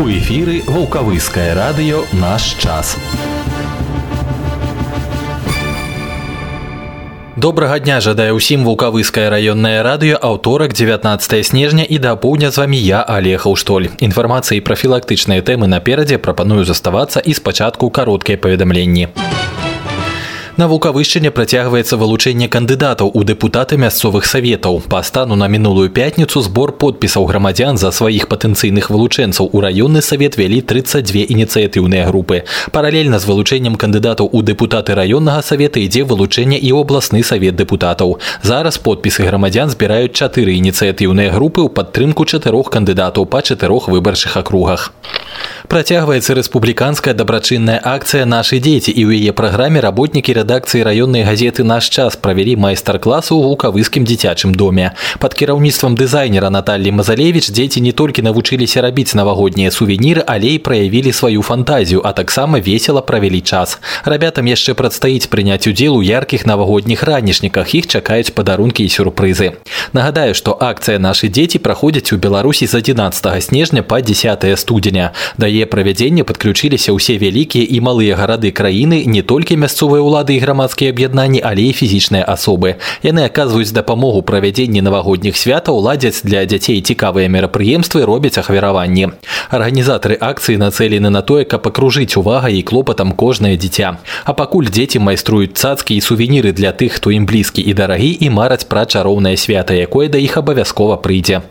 У эфіры вулкавыскае радыё наш час. Добрага дня жадаю ўсім вулкавыскае раённае радыё аўторак 19 снежня і да поўдня з вамі я алега ўштоль. Інфармацыі пра філактычныя тэмы наперадзе прапаную заставацца і спачатку кароткія паведамленні. На вулкавышчыне працягваецца вылучэнне кандыдатаў у дэпутаты мясцовых саветаў. Па стану на мінулую пятніцу збор подпісаў грамадзян за сваіх патэнцыйных вылучэнцаў у раённы савет вялі 32 ініцыятыўныя групы. Паралельна з вылучэннем кандыдатаў у дэпутаты раённага савета ідзе вылучэнне і обласны савет дэпутатаў. Зараз подпісы грамадзян збіраюць чатыры ініцыятыўныя групы ў падтрымку чатырох кандыдатаў па чатырох выбарчых акругах. Працягваецца рэспубліканская дабрачынная акцыя нашы дзеці і ў яе праграме работнікі рэдакцыі раённай газеты наш час правялі майстар-класы ў гукавыскім дзіцячым доме. Пад кіраўніцтвам дызайнера Наталлі Мазалевіч дзеці не толькі навучыліся рабіць навагоднія сувеніры, але і праявілі сваю фантазію, а таксама весела правялі час. Рабятам яшчэ прадстаіць прыняць удзел у яркіх навагодніх ранішніках, іх чакаюць падарункі і сюрпрызы. Нагадаю, што акцыя нашы дзеці праходзіць у Беларусі з 11 снежня па 10 студзеня. Да яе правядзення падключыліся ўсе вялікія і малыя гарады краіны, не толькі мясцовыя ўлады грамадскія аб'яднанні але і фізічныя асобы яны аказваюць дапамогу правядзенні навагодніх святаў ладзяць для дзяцей цікавыя мерапрыемствы робяць ахвяраванні арганізатары акцыі нацэлены на тое каб акружыць увагай і клопатам кожнае дзіця а пакуль дзеці майструюць цацкі і сувеніры для тых хто ім блізкі і дарагі і мараць пра чароўнае свята якое да іх абавязкова прыйдзе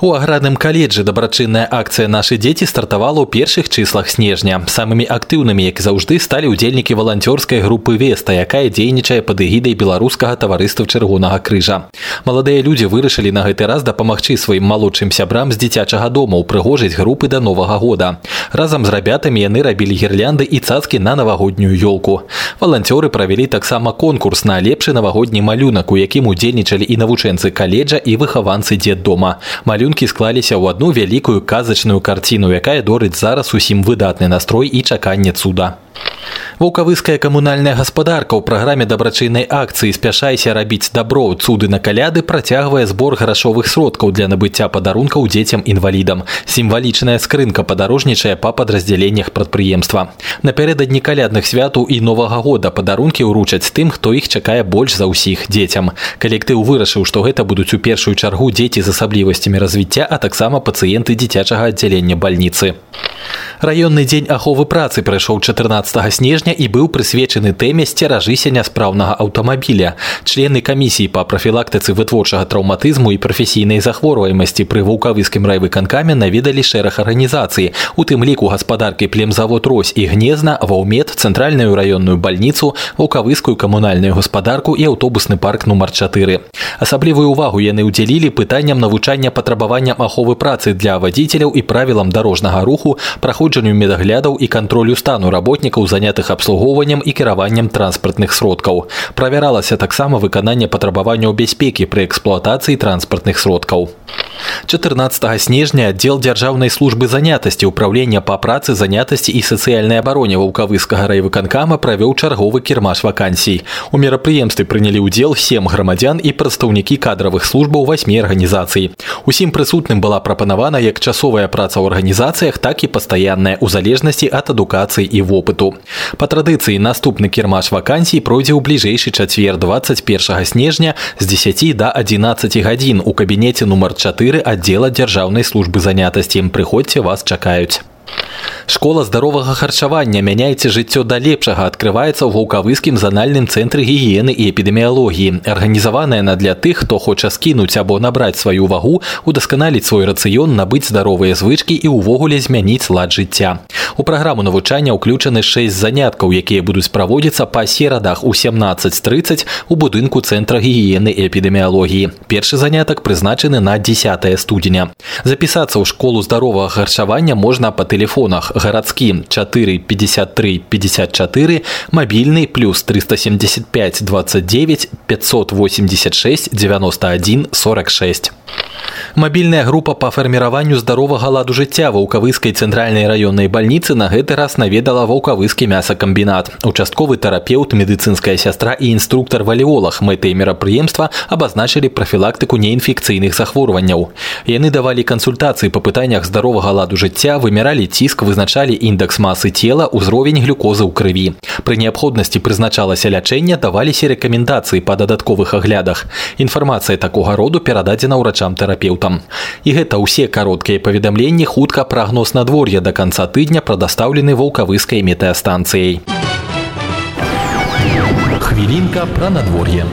У аградным каледжы дабрачынная акцыя нашы дзеці стартавала ў першых чыслах снежня. Самымі актыўнымі, як заўжды сталі ўдзельнікі валанцёрскай групы Веста, якая дзейнічае пад эгідай беларускага таварыства чырвонага крыжа. Маладыя людзі вырашылі на гэты раз дапамагчы сваім малодшым сябрам з дзіцячага дома ўпрыгожыць групы да новага года. Разам з рабятамі яны рабілі гірлянды і цацкі на навагоднюю ёлку. Валанцёры правялі таксама конкурс на лепшы навагодні малюнак, у якім удзельнічалі і навучэнцы каледжа і выхаванцы дзед дома. Малюнкі склаліся ў адну вялікую казачную карціну, якая дорыць зараз усім выдатны настрой і чаканне цуда. Вулкавыская камунальная гаспадарка ў праграме дабрачыннай акцыі спяшайся рабіць дабро цуды на каляды працягвае збор грашовых сродкаў для набыцця падарункаў дзецям інвалідам. Сімвалічная скрынка падарожнічае па падраздзяленнях прадпрыемства. Напярэдадні калядных святаў і новага года падарункі ўручаць тым, хто іх чакае больш за ўсіх дзецям. Калектыў вырашыў, што гэта будуць у першую чаргу дзеці з асаблівасцямі развіцця, а таксама пацыенты дзіцячага аддзялення бальніцы. Раённы дзень аховы працы прайшоў 14 снежня і быў прысвечаны тэме сцеражыся няспраўнага аўтамабіля. Члены камісіі па прафілактыцы вытворчага траўматызму і прафесійнай захворваемасці пры вулкавыскім райвыканкаме наведалі шэраг арганізацый, у тым ліку гаспадаркі племзавод Рось і гнезна, ваўмет, цэнтральную раённую бальніцу, вулкавыскую камунальную гаспадарку і аўтобусны парк нумар 4. Асаблівую увагу яны ўдзялілі пытанням навучання патрабаванням аховы працы для вадзіцеляў і правілам дарожнага руху, праходжанню медаглядаў і кантролю стану работнікаў занятых абслугоўваннем і кіраваннем транспартных сродкаў. Правяралася таксама выкананне патрабаванняў бяспекі пры эксплуатацыі транспартных сродкаў. 14 снежня аддзел дзяржаўнай службы занятасці ўправлення па працы занятасці і сацыяльнай абароне ваўкавыскага райвыканкама правёў чарговы кірмаш вакансій. У мерапрыемстве прынялі ўдзел сем грамадзян і прадстаўнікі кадравых службаў васьмі арганізацый. Усім прысутным была прапанавана як часовая праца ў арганізацыях, так і пастаянная ў залежнасці ад адукацыі і вопыту. Па традыцыі наступны кірмаш вакансій пройдзе ў бліжэйшы чацвер 21 снежня з 10 до 11 гадзін у кабінеце нумар 4 аддзела дзяржаўнай службы занятасці. Прыходзьце вас чакаюць. Школа здаровага харчавання мяняеце жыццё да лепшага адкрываецца ў вулкавыскім занальным цэнтры гігіены і эпідэміялогіі. Арганізаваная на для тых, хто хоча скінуць або набраць сваю вагу, удасканаліць свой рацыён, набыць здаровыя звычкі і ўвогуле змяніць лад жыцця. У праграму навучання ўключаны 6 заняткаў, якія будуць праводзіцца па серадах у 17:30 у будынку цэнтра гігіены і эпідэміялогіі. Першы занятак прызначаны на 10 студзеня. Запісацца ў школу здаровага харчавання можна па тэлефонах гарадскі 4 53 54 мабільны плюс 375 29 586 91 46 Мабільная група па фарміраванню здаровага ладу жыцця ваўкавыскай цэнтральнай раённай бальніцы бальніцы на гэты раз наведала ваўкавыскі мясакамбінат. Участковы тэрапеўт, медыцынская сястра і інструктар валіолах мэтай мерапрыемства абазначылі прафілактыку неінфекцыйных захворванняў. Яны давалі кансультацыі па пытаннях здаровага ладу жыцця, вымяралі ціск, вызначалі індэкс масы цела, узровень глюкозы ў крыві. Пры неабходнасці прызначалася лячэнне, даваліся рэкамендацыі па дадатковых аглядах. Інфармацыя такога роду перададзена ўрачам-тэрапеўтам. І гэта ўсе кароткія паведамленні хутка прагноз надвор'я да канца тыдня прадастаўлены ваўкавыскай метэастанцыяй. Хвілінка пра надвор'е.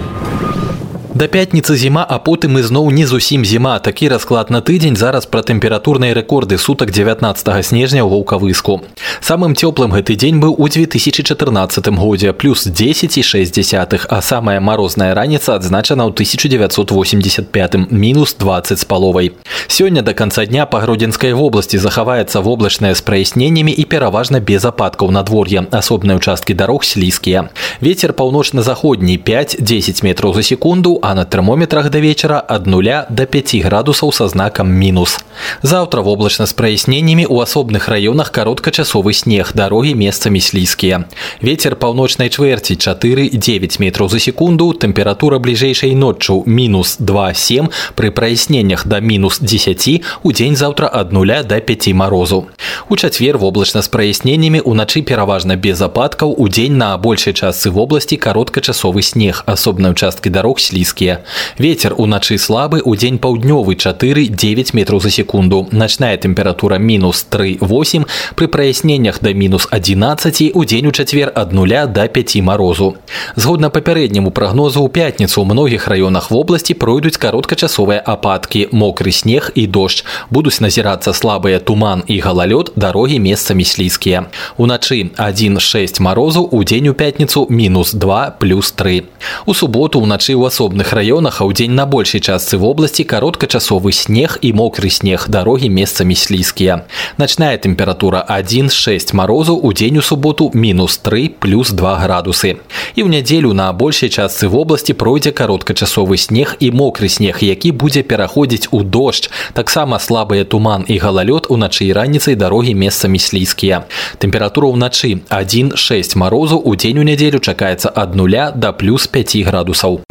Да пятніцы зіма, а потым ізноў не зусім зіма. Такі расклад на тыдзень зараз пра тэмпературныя рэкорды сутак 19 снежня ў ваўкавыску. Самым цёплым гэты дзень быў у 2014 годзе плюс 10,6, а самая марозная раніца адзначана ў 1985 мінус 20 з паловай. Сёння да канца дня па гродзенскай вобласці захаваецца воблачнае з праясненнямі і пераважна без ападкаў надвор'я. Асобныя ўчасткі дарог слізкія. Вецер паўночна-заходні 5-10 метраў за секунду, а на термометрах до вечера от 0 до 5 градусов со знаком минус. Завтра в облачно с прояснениями у особных районах короткочасовый снег, дороги местами слизкие. Ветер полночной чверти 4-9 метров за секунду, температура ближайшей ночью минус 2-7, при прояснениях до минус 10, у день завтра от 0 до 5 морозу. У четверг в облачно с прояснениями у ночи переважно без опадков, у день на большей части в области короткочасовый снег, особные участки дорог слизкие нізкія. Вецер уначы слабы, у дзень паўднёвы 4-9 метраў за секунду. Начная тэмпература мінус 3-8, пры праясненнях да мінус 11, у дзень у чацвер ад 0 до 5 морозу. Згодна папярэдняму прагнозу ў пятніцу ў многіх раёнах вобласці пройдуць кароткачасовыя ападкі, мокры снег і дождж. Будуць назірацца слабыя туман і галалёд, дарогі месцамі слізкія. Уначы 1-6 морозу, у дзень у пятніцу мінус 2 плюс 3. У суботу ўначы ў асобных асобных раёнах, а ў дзень на большай частцы вобласці кароткачасовы снег і мокры снег, дарогі месцамі слізкія. Начная тэмпература 1-6 морозу, у дзень у суботу мінус 3 плюс 2 градусы. І ў нядзелю на большай частцы вобласці пройдзе кароткачасовы снег і мокры снег, які будзе пераходзіць у дождж. Таксама слабыя туман і галалёд уначы і раніцай дарогі месцамі слізкія. Тэмпература ўначы 1-6 морозу, у дзень у нядзелю чакаецца ад 0 до плюс 5 градусаў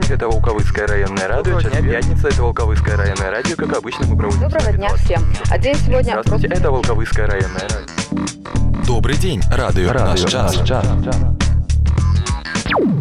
день, это Волковыцкое районное радио. Сейчас пятница, это Волковыцкое районное радио. Как обычно, мы проводим... Доброго дня всем. А день сегодня... Здравствуйте, это Волковыцкое районное радио. Добрый день, радио, радио наш час. Наш час.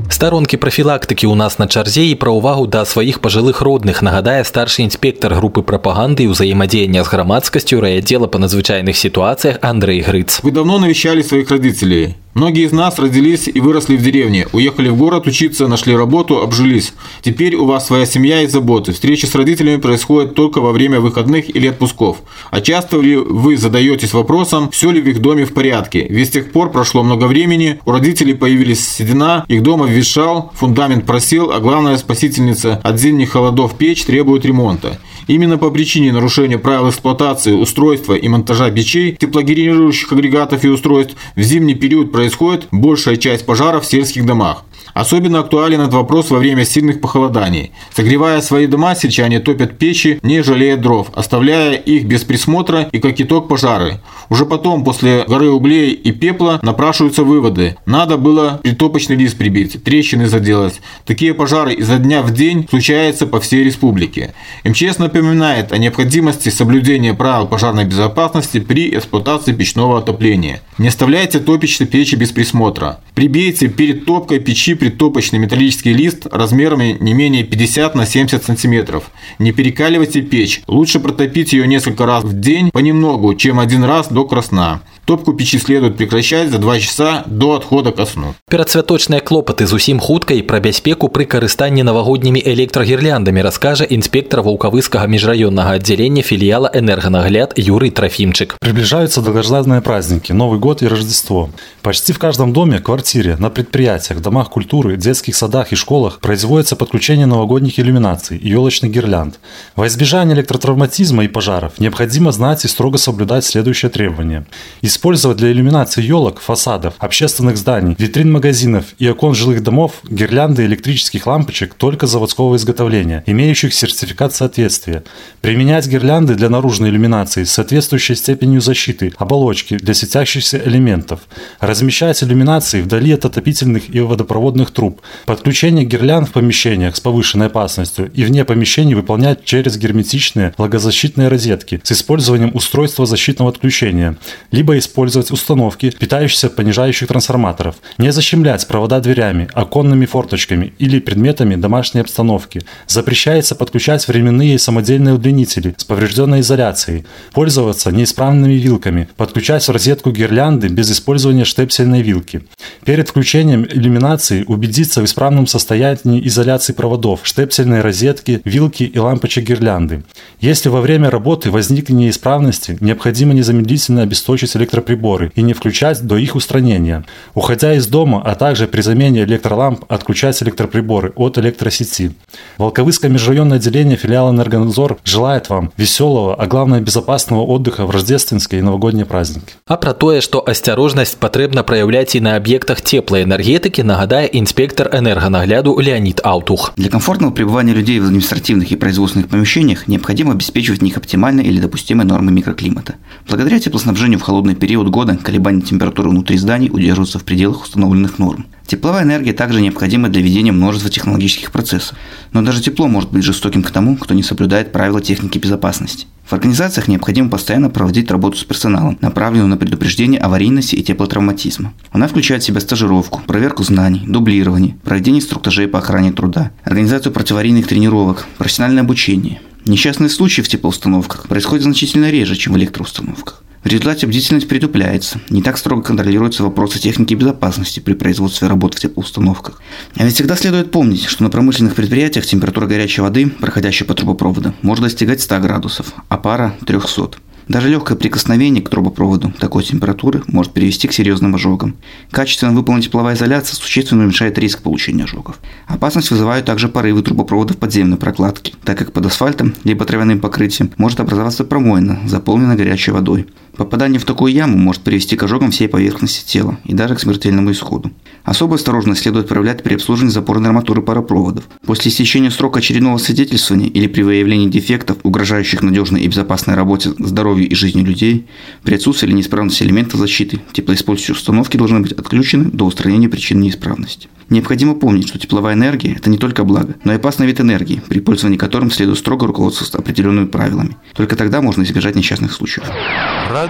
Старонкі прафілактыкі ў нас на чарзе і пра ўвагу да сваіх пажылых родных нагадае старшы інспектар групы прапаганды і ўзаемадзеяння з грамадскасцю райаддзела па надзвычайных сітуацыях Андрей Грыц. Вы давно навещали своих родителей. Многие из нас родились и выросли в деревне, уехали в город учиться, нашли работу, обжились. Теперь у вас своя семья и заботы. Встречи с родителями происходят только во время выходных или отпусков. А часто ли вы задаетесь вопросом, все ли в их доме в порядке? Ведь с тех пор прошло много времени, у родителей появились седина, их дом обветшал, фундамент просел, а главная спасительница от зимних холодов печь требует ремонта. Именно по причине нарушения правил эксплуатации, устройства и монтажа печей, теплогенерирующих агрегатов и устройств в зимний период происходит большая часть пожаров в сельских домах. Особенно актуален этот вопрос во время сильных похолоданий. Согревая свои дома, сельчане топят печи, не жалея дров, оставляя их без присмотра и как итог пожары. Уже потом, после горы углей и пепла, напрашиваются выводы. Надо было притопочный лист прибить, трещины заделать. Такие пожары изо дня в день случаются по всей республике. МЧС напоминает о необходимости соблюдения правил пожарной безопасности при эксплуатации печного отопления. Не оставляйте топичные печи без присмотра. Прибейте перед топкой печи притопочный металлический лист размерами не менее 50 на 70 сантиметров. Не перекаливайте печь. Лучше протопить ее несколько раз в день понемногу, чем один раз до красна. Топку печи следует прекращать за 2 часа до отхода ко сну. Перадсвяточныя клопаты зусім хутка і пра бяспеку пры карыстанні навагоднімі электрагірляндамі раскажа інспектор ваўкавыскага межрайоннага аддзялення філіяла энерганагляд Юрий Трофимчик. Приближаются долгожданные праздники, Новый год и Рождество. Почти в каждом доме, квартире, на предприятиях, домах культуры, детских садах и школах производится подключение новогодних иллюминаций и елочных гирлянд. Во избежание электротравматизма и пожаров необходимо знать и строго соблюдать следующие требования. Из Использовать для иллюминации елок, фасадов, общественных зданий, витрин магазинов и окон жилых домов гирлянды электрических лампочек только заводского изготовления, имеющих сертификат соответствия. Применять гирлянды для наружной иллюминации с соответствующей степенью защиты, оболочки для светящихся элементов. Размещать иллюминации вдали от отопительных и водопроводных труб. Подключение гирлянд в помещениях с повышенной опасностью и вне помещений выполнять через герметичные влагозащитные розетки с использованием устройства защитного отключения, либо использовать установки, питающиеся понижающих трансформаторов. Не защемлять провода дверями, оконными форточками или предметами домашней обстановки. Запрещается подключать временные самодельные удлинители с поврежденной изоляцией, пользоваться неисправными вилками, подключать в розетку гирлянды без использования штепсельной вилки. Перед включением иллюминации убедиться в исправном состоянии изоляции проводов, штепсельной розетки, вилки и лампочек гирлянды. Если во время работы возникнет неисправности, необходимо незамедлительно обесточить электроприборы и не включать до их устранения. Уходя из дома, а также при замене электроламп отключать электроприборы от электросети. Волковыское межрайонное отделение филиала «Энергонадзор» желает вам веселого, а главное безопасного отдыха в рождественские и новогодние праздники. А про тое, што асцярожнасць патрэбна праяўляць і на аб'ектах цеплай энергетыкі, нагадае інспектор энерганагляду Леонид Алтух. Для комфортного пребывания людей в административных и производственных помещениях необходимо обеспечивать в них оптимальные или допустимые нормы микроклимата. Благодаря теплоснабжению в холодный период года колебания температуры внутри зданий удерживаются в пределах установленных норм. Тепловая энергия также необходима для ведения множества технологических процессов. Но даже тепло может быть жестоким к тому, кто не соблюдает правила техники безопасности. В организациях необходимо постоянно проводить работу с персоналом, направленную на предупреждение аварийности и теплотравматизма. Она включает в себя стажировку, проверку знаний, дублирование, проведение инструктажей по охране труда, организацию противоаварийных тренировок, профессиональное обучение. Несчастные случаи в теплоустановках происходят значительно реже, чем в электроустановках. В результате бдительность притупляется, не так строго контролируются вопросы техники безопасности при производстве работ в теплоустановках. А ведь всегда следует помнить, что на промышленных предприятиях температура горячей воды, проходящей по трубопроводу, может достигать 100 градусов, а пара – 300. Даже легкое прикосновение к трубопроводу такой температуры может привести к серьезным ожогам. Качественно выполненная тепловая изоляция существенно уменьшает риск получения ожогов. Опасность вызывают также порывы трубопроводов подземной прокладки, так как под асфальтом либо травяным покрытием может образоваться промоина, заполненная горячей водой. Попадание в такую яму может привести к ожогам всей поверхности тела и даже к смертельному исходу. Особую осторожность следует проявлять при обслуживании запорной арматуры паропроводов. После истечения срока очередного свидетельствования или при выявлении дефектов, угрожающих надежной и безопасной работе, здоровью и жизни людей, при отсутствии или неисправности элементов защиты, теплоиспользующие установки должны быть отключены до устранения причин неисправности. Необходимо помнить, что тепловая энергия – это не только благо, но и опасный вид энергии, при пользовании которым следует строго руководствоваться определенными правилами. Только тогда можно избежать несчастных случаев.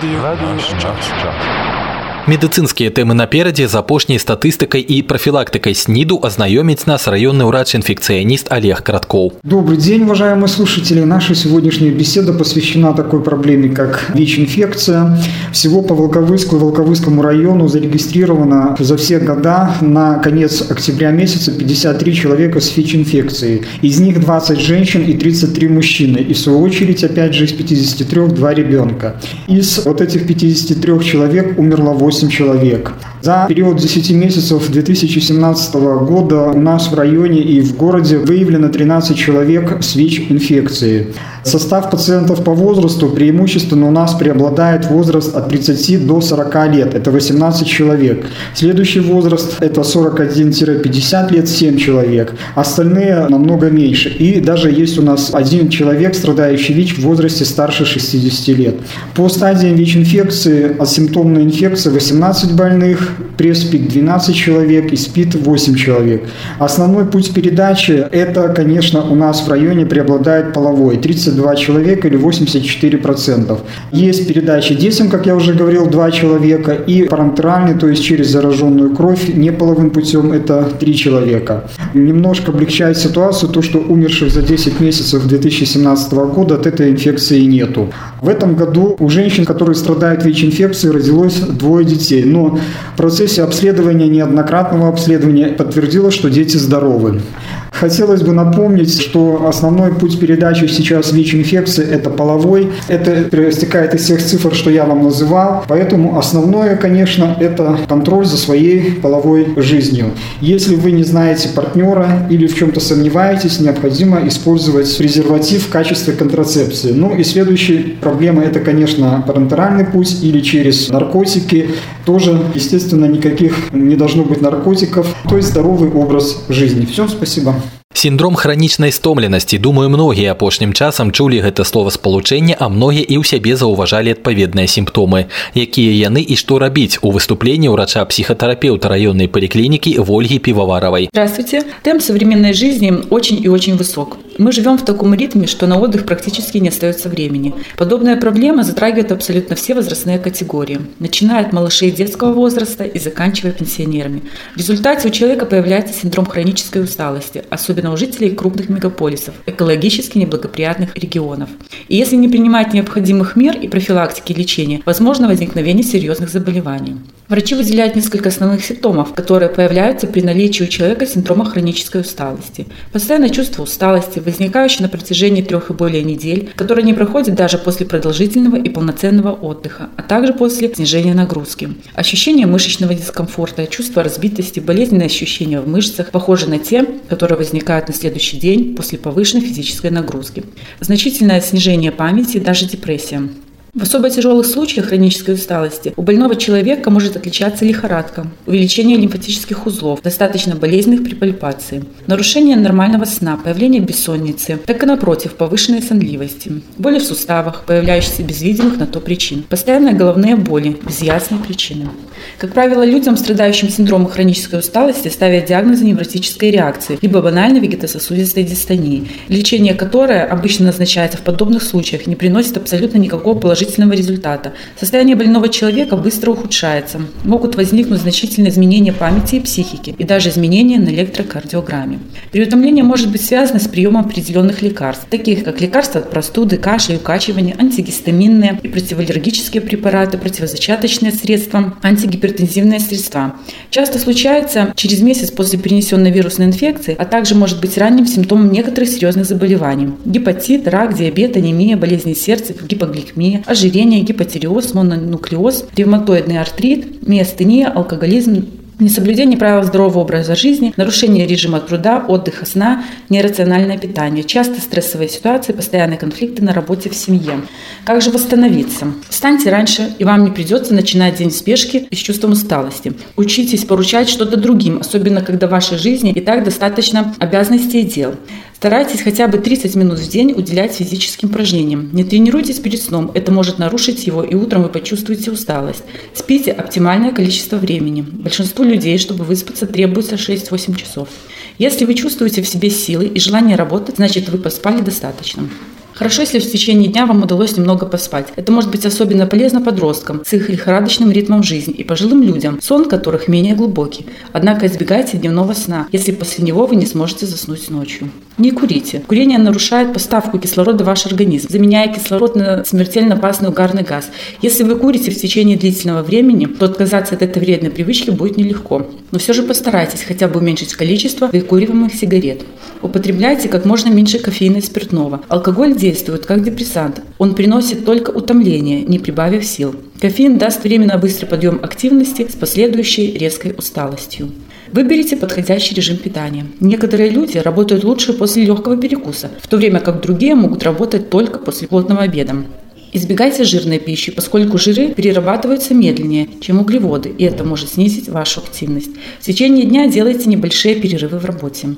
Радио, Радио Медыцынскія тэмы наперадзе з апошняй статыстыкай і прафілактыкай СНИДу азнаёміць нас районный врач-инфекционист Олег Кратков. Добрый день, уважаемые слушатели. Наша сегодняшняя беседа посвящена такой проблеме, как ВИЧ-инфекция. Всего по Волковыску и Волковыскому району зарегистрировано за все года на конец октября месяца 53 человека с ВИЧ-инфекцией. Из них 20 женщин и 33 мужчины. И в свою очередь, опять же, из 53 два ребенка. Из вот этих 53 человек умерло 8 8 человек. За период 10 месяцев 2017 года у нас в районе и в городе выявлено 13 человек с ВИЧ-инфекцией. Состав пациентов по возрасту преимущественно у нас преобладает возраст от 30 до 40 лет, это 18 человек. Следующий возраст это 41-50 лет, 7 человек. Остальные намного меньше. И даже есть у нас один человек, страдающий ВИЧ в возрасте старше 60 лет. По стадиям ВИЧ-инфекции, асимптомной инфекции 18 больных, пресс-пик 12 человек и СПИД 8 человек. Основной путь передачи это, конечно, у нас в районе преобладает половой. 32 человека или 84%. Есть передача детям, как я уже говорил, 2 человека. И парентеральный, то есть через зараженную кровь, неполовым путем это 3 человека. Немножко облегчает ситуацию то, что умерших за 10 месяцев 2017 года от этой инфекции нету. В этом году у женщин, которые страдают ВИЧ-инфекцией, родилось двое детей. Но в процессе обследования, неоднократного обследования подтвердилось, что дети здоровы. Хотелось бы напомнить, что основной путь передачи сейчас ВИЧ-инфекции – это половой. Это проистекает из тех цифр, что я вам называл. Поэтому основное, конечно, это контроль за своей половой жизнью. Если вы не знаете партнера или в чем-то сомневаетесь, необходимо использовать презерватив в качестве контрацепции. Ну и следующая проблема – это, конечно, парентеральный путь или через наркотики. Тоже, естественно, никаких не должно быть наркотиков. То есть здоровый образ жизни. Все, спасибо. Синдром хранічнай стомленасці думаю многія апошнім часам чулі гэта словаспалучэнне а многія і ў сябе заўважалі адпаведныя сімптомы якія яны і што рабіць у выступлении урача психотерапевта районной поликлиники Вольги Пивоваровой. Здравствуйте. Темп современной жизни очень и очень высок. Мы живем в таком ритме, что на отдых практически не остается времени. Подобная проблема затрагивает абсолютно все возрастные категории, начиная от малышей детского возраста и заканчивая пенсионерами. В результате у человека появляется синдром хронической усталости, особенно у жителей крупных мегаполисов, экологически неблагоприятных регионов. И если не принимать необходимых мер и профилактики лечения, возможно возникновение серьезных заболеваний. Врачи выделяют несколько основных симптомов, которые появляются при наличии у человека синдрома хронической усталости. Постоянное чувство усталости, возникающее на протяжении трех и более недель, которое не проходит даже после продолжительного и полноценного отдыха, а также после снижения нагрузки. Ощущение мышечного дискомфорта, чувство разбитости, болезненные ощущения в мышцах, похожие на те, которые возникают на следующий день после повышенной физической нагрузки. Значительное снижение памяти, даже депрессия. В особо тяжелых случаях хронической усталости у больного человека может отличаться лихорадка, увеличение лимфатических узлов, достаточно болезненных при пальпации, нарушение нормального сна, появление бессонницы, так и напротив, повышенной сонливости, боли в суставах, появляющиеся без видимых на то причин, постоянные головные боли без ясной причины. Как правило, людям, страдающим синдромом хронической усталости, ставят диагнозы невротической реакции, либо банальной вегетососудистой дистонии, лечение которой обычно назначается в подобных случаях не приносит абсолютно никакого положительного положительного результата. Состояние больного человека быстро ухудшается. Могут возникнуть значительные изменения памяти и психики, и даже изменения на электрокардиограмме. Переутомление может быть связано с приемом определенных лекарств, таких как лекарства от простуды, кашля укачивания, антигистаминные и противоаллергические препараты, противозачаточные средства, антигипертензивные средства. Часто случается через месяц после перенесенной вирусной инфекции, а также может быть ранним симптомом некоторых серьезных заболеваний. Гепатит, рак, диабет, анемия, болезни сердца, гипогликемия, ожирение, гипотиреоз, мононуклеоз, ревматоидный артрит, миостения, алкоголизм, Несоблюдение правил здорового образа жизни, нарушение режима труда, отдыха, сна, нерациональное питание, часто стрессовые ситуации, постоянные конфликты на работе в семье. Как же восстановиться? Встаньте раньше, и вам не придется начинать день в спешке и с чувством усталости. Учитесь поручать что-то другим, особенно когда в вашей жизни и так достаточно обязанностей и дел. Старайтесь хотя бы 30 минут в день уделять физическим упражнениям. Не тренируйтесь перед сном, это может нарушить его, и утром вы почувствуете усталость. Спите оптимальное количество времени. Большинству людей, чтобы выспаться, требуется 6-8 часов. Если вы чувствуете в себе силы и желание работать, значит вы поспали достаточно. Хорошо, если в течение дня вам удалось немного поспать. Это может быть особенно полезно подросткам с их лихорадочным ритмом жизни и пожилым людям, сон которых менее глубокий. Однако избегайте дневного сна, если после него вы не сможете заснуть ночью. Не курите. Курение нарушает поставку кислорода в ваш организм, заменяя кислород на смертельно опасный угарный газ. Если вы курите в течение длительного времени, то отказаться от этой вредной привычки будет нелегко. Но все же постарайтесь хотя бы уменьшить количество выкуриваемых сигарет. Употребляйте как можно меньше кофеина и спиртного. Алкоголь действует как депрессант. Он приносит только утомление, не прибавив сил. Кофеин даст временно быстрый подъем активности с последующей резкой усталостью. Выберите подходящий режим питания. Некоторые люди работают лучше после легкого перекуса, в то время как другие могут работать только после плотного обеда. Избегайте жирной пищи, поскольку жиры перерабатываются медленнее, чем углеводы, и это может снизить вашу активность. В течение дня делайте небольшие перерывы в работе.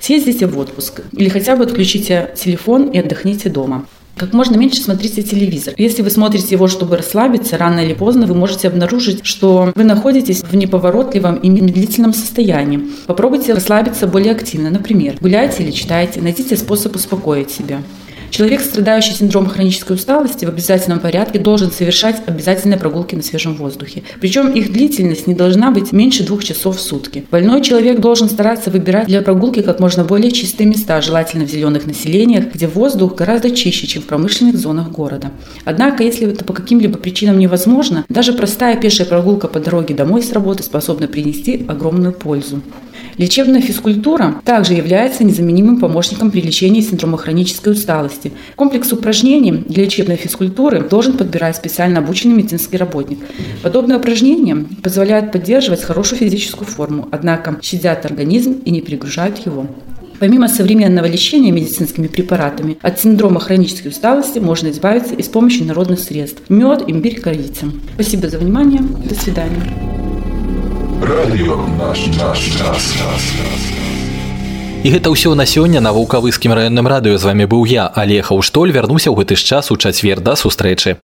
Съездите в отпуск или хотя бы отключите телефон и отдохните дома. Как можно меньше смотрите телевизор. Если вы смотрите его, чтобы расслабиться, рано или поздно вы можете обнаружить, что вы находитесь в неповоротливом и медлительном состоянии. Попробуйте расслабиться более активно. Например, гуляйте или читайте, найдите способ успокоить себя. Человек, страдающий синдромом хронической усталости, в обязательном порядке должен совершать обязательные прогулки на свежем воздухе. Причем их длительность не должна быть меньше двух часов в сутки. Больной человек должен стараться выбирать для прогулки как можно более чистые места, желательно в зеленых населениях, где воздух гораздо чище, чем в промышленных зонах города. Однако, если это по каким-либо причинам невозможно, даже простая пешая прогулка по дороге домой с работы способна принести огромную пользу. Лечебная физкультура также является незаменимым помощником при лечении синдрома хронической усталости. Комплекс упражнений для лечебной физкультуры должен подбирать специально обученный медицинский работник. Подобные упражнения позволяют поддерживать хорошую физическую форму, однако щадят организм и не перегружают его. Помимо современного лечения медицинскими препаратами, от синдрома хронической усталости можно избавиться и с помощью народных средств. Мед, имбирь, корица. Спасибо за внимание. До свидания. Радио наш, наш, наш, наш, наш. І гэта ўсё на сёння на вулкавыскім раённым радыё з вами быў я Алеха Уштоль вярнуся ў гэты ж час у чацвер да сустрэчы